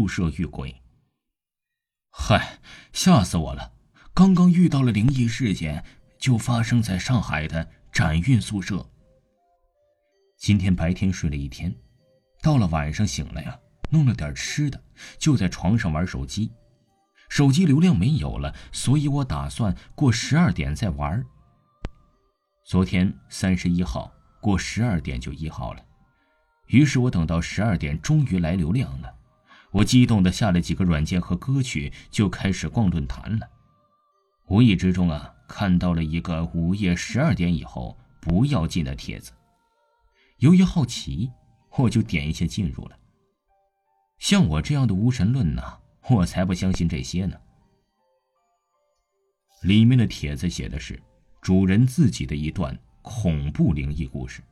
宿舍遇鬼。嗨，吓死我了！刚刚遇到了灵异事件，就发生在上海的展运宿舍。今天白天睡了一天，到了晚上醒了呀，弄了点吃的，就在床上玩手机。手机流量没有了，所以我打算过十二点再玩。昨天三十一号过十二点就一号了，于是我等到十二点终于来流量了，我激动的下了几个软件和歌曲，就开始逛论坛了。无意之中啊，看到了一个午夜十二点以后不要进的帖子，由于好奇，我就点一下进入了。像我这样的无神论呢？我才不相信这些呢。里面的帖子写的是主人自己的一段恐怖灵异故事，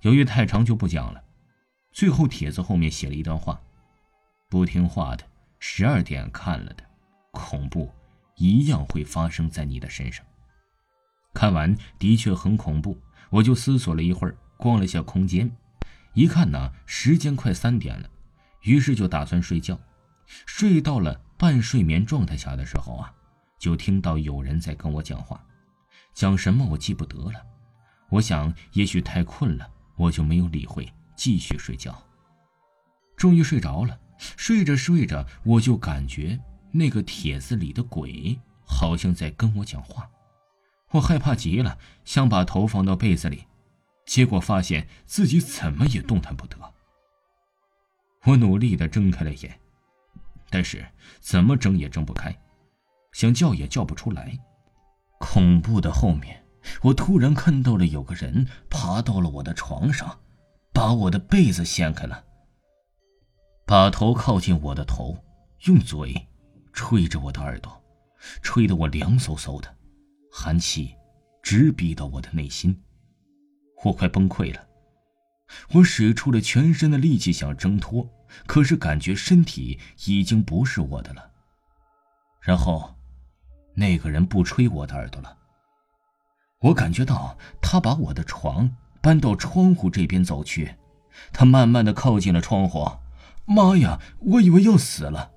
由于太长就不讲了。最后帖子后面写了一段话：不听话的，十二点看了的，恐怖一样会发生在你的身上。看完的确很恐怖，我就思索了一会儿，逛了下空间，一看呢，时间快三点了，于是就打算睡觉。睡到了半睡眠状态下的时候啊，就听到有人在跟我讲话，讲什么我记不得了。我想也许太困了，我就没有理会，继续睡觉。终于睡着了，睡着睡着，我就感觉那个帖子里的鬼好像在跟我讲话，我害怕极了，想把头放到被子里，结果发现自己怎么也动弹不得。我努力的睁开了眼。但是怎么睁也睁不开，想叫也叫不出来。恐怖的后面，我突然看到了有个人爬到了我的床上，把我的被子掀开了，把头靠近我的头，用嘴吹着我的耳朵，吹得我凉飕飕的，寒气直逼到我的内心，我快崩溃了。我使出了全身的力气想挣脱。可是感觉身体已经不是我的了。然后，那个人不吹我的耳朵了。我感觉到他把我的床搬到窗户这边走去，他慢慢的靠近了窗户。妈呀！我以为要死了。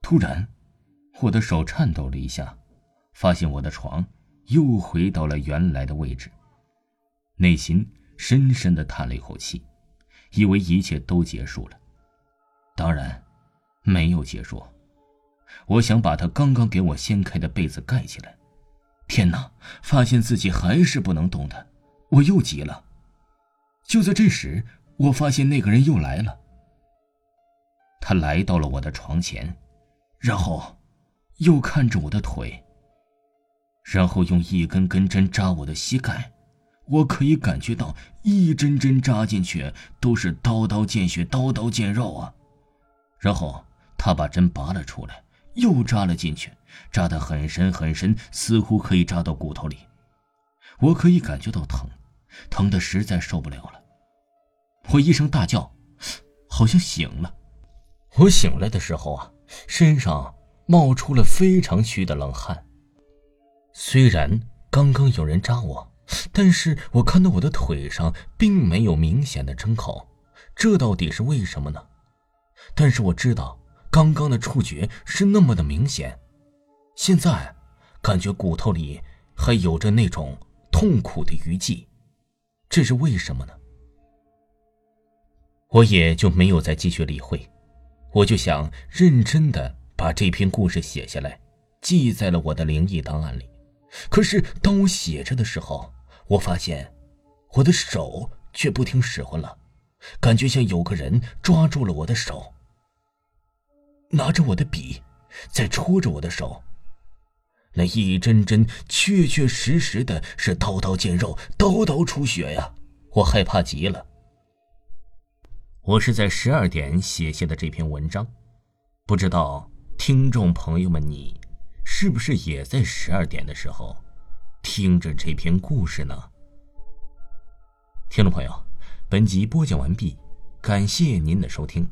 突然，我的手颤抖了一下，发现我的床又回到了原来的位置，内心深深的叹了一口气，以为一切都结束了。当然，没有结束。我想把他刚刚给我掀开的被子盖起来。天哪！发现自己还是不能动弹，我又急了。就在这时，我发现那个人又来了。他来到了我的床前，然后又看着我的腿，然后用一根根针扎我的膝盖。我可以感觉到一针针扎进去都是刀刀见血，刀刀见肉啊！然后他把针拔了出来，又扎了进去，扎得很深很深，似乎可以扎到骨头里。我可以感觉到疼，疼得实在受不了了。我一声大叫，好像醒了。我醒来的时候啊，身上冒出了非常虚的冷汗。虽然刚刚有人扎我，但是我看到我的腿上并没有明显的针口，这到底是为什么呢？但是我知道，刚刚的触觉是那么的明显，现在感觉骨头里还有着那种痛苦的余悸，这是为什么呢？我也就没有再继续理会，我就想认真的把这篇故事写下来，记在了我的灵异档案里。可是当我写着的时候，我发现我的手却不听使唤了。感觉像有个人抓住了我的手，拿着我的笔，在戳着我的手。那一针针确确实实的是刀刀见肉，刀刀出血呀！我害怕极了。我是在十二点写下的这篇文章，不知道听众朋友们你是不是也在十二点的时候听着这篇故事呢？听众朋友。本集播讲完毕，感谢您的收听。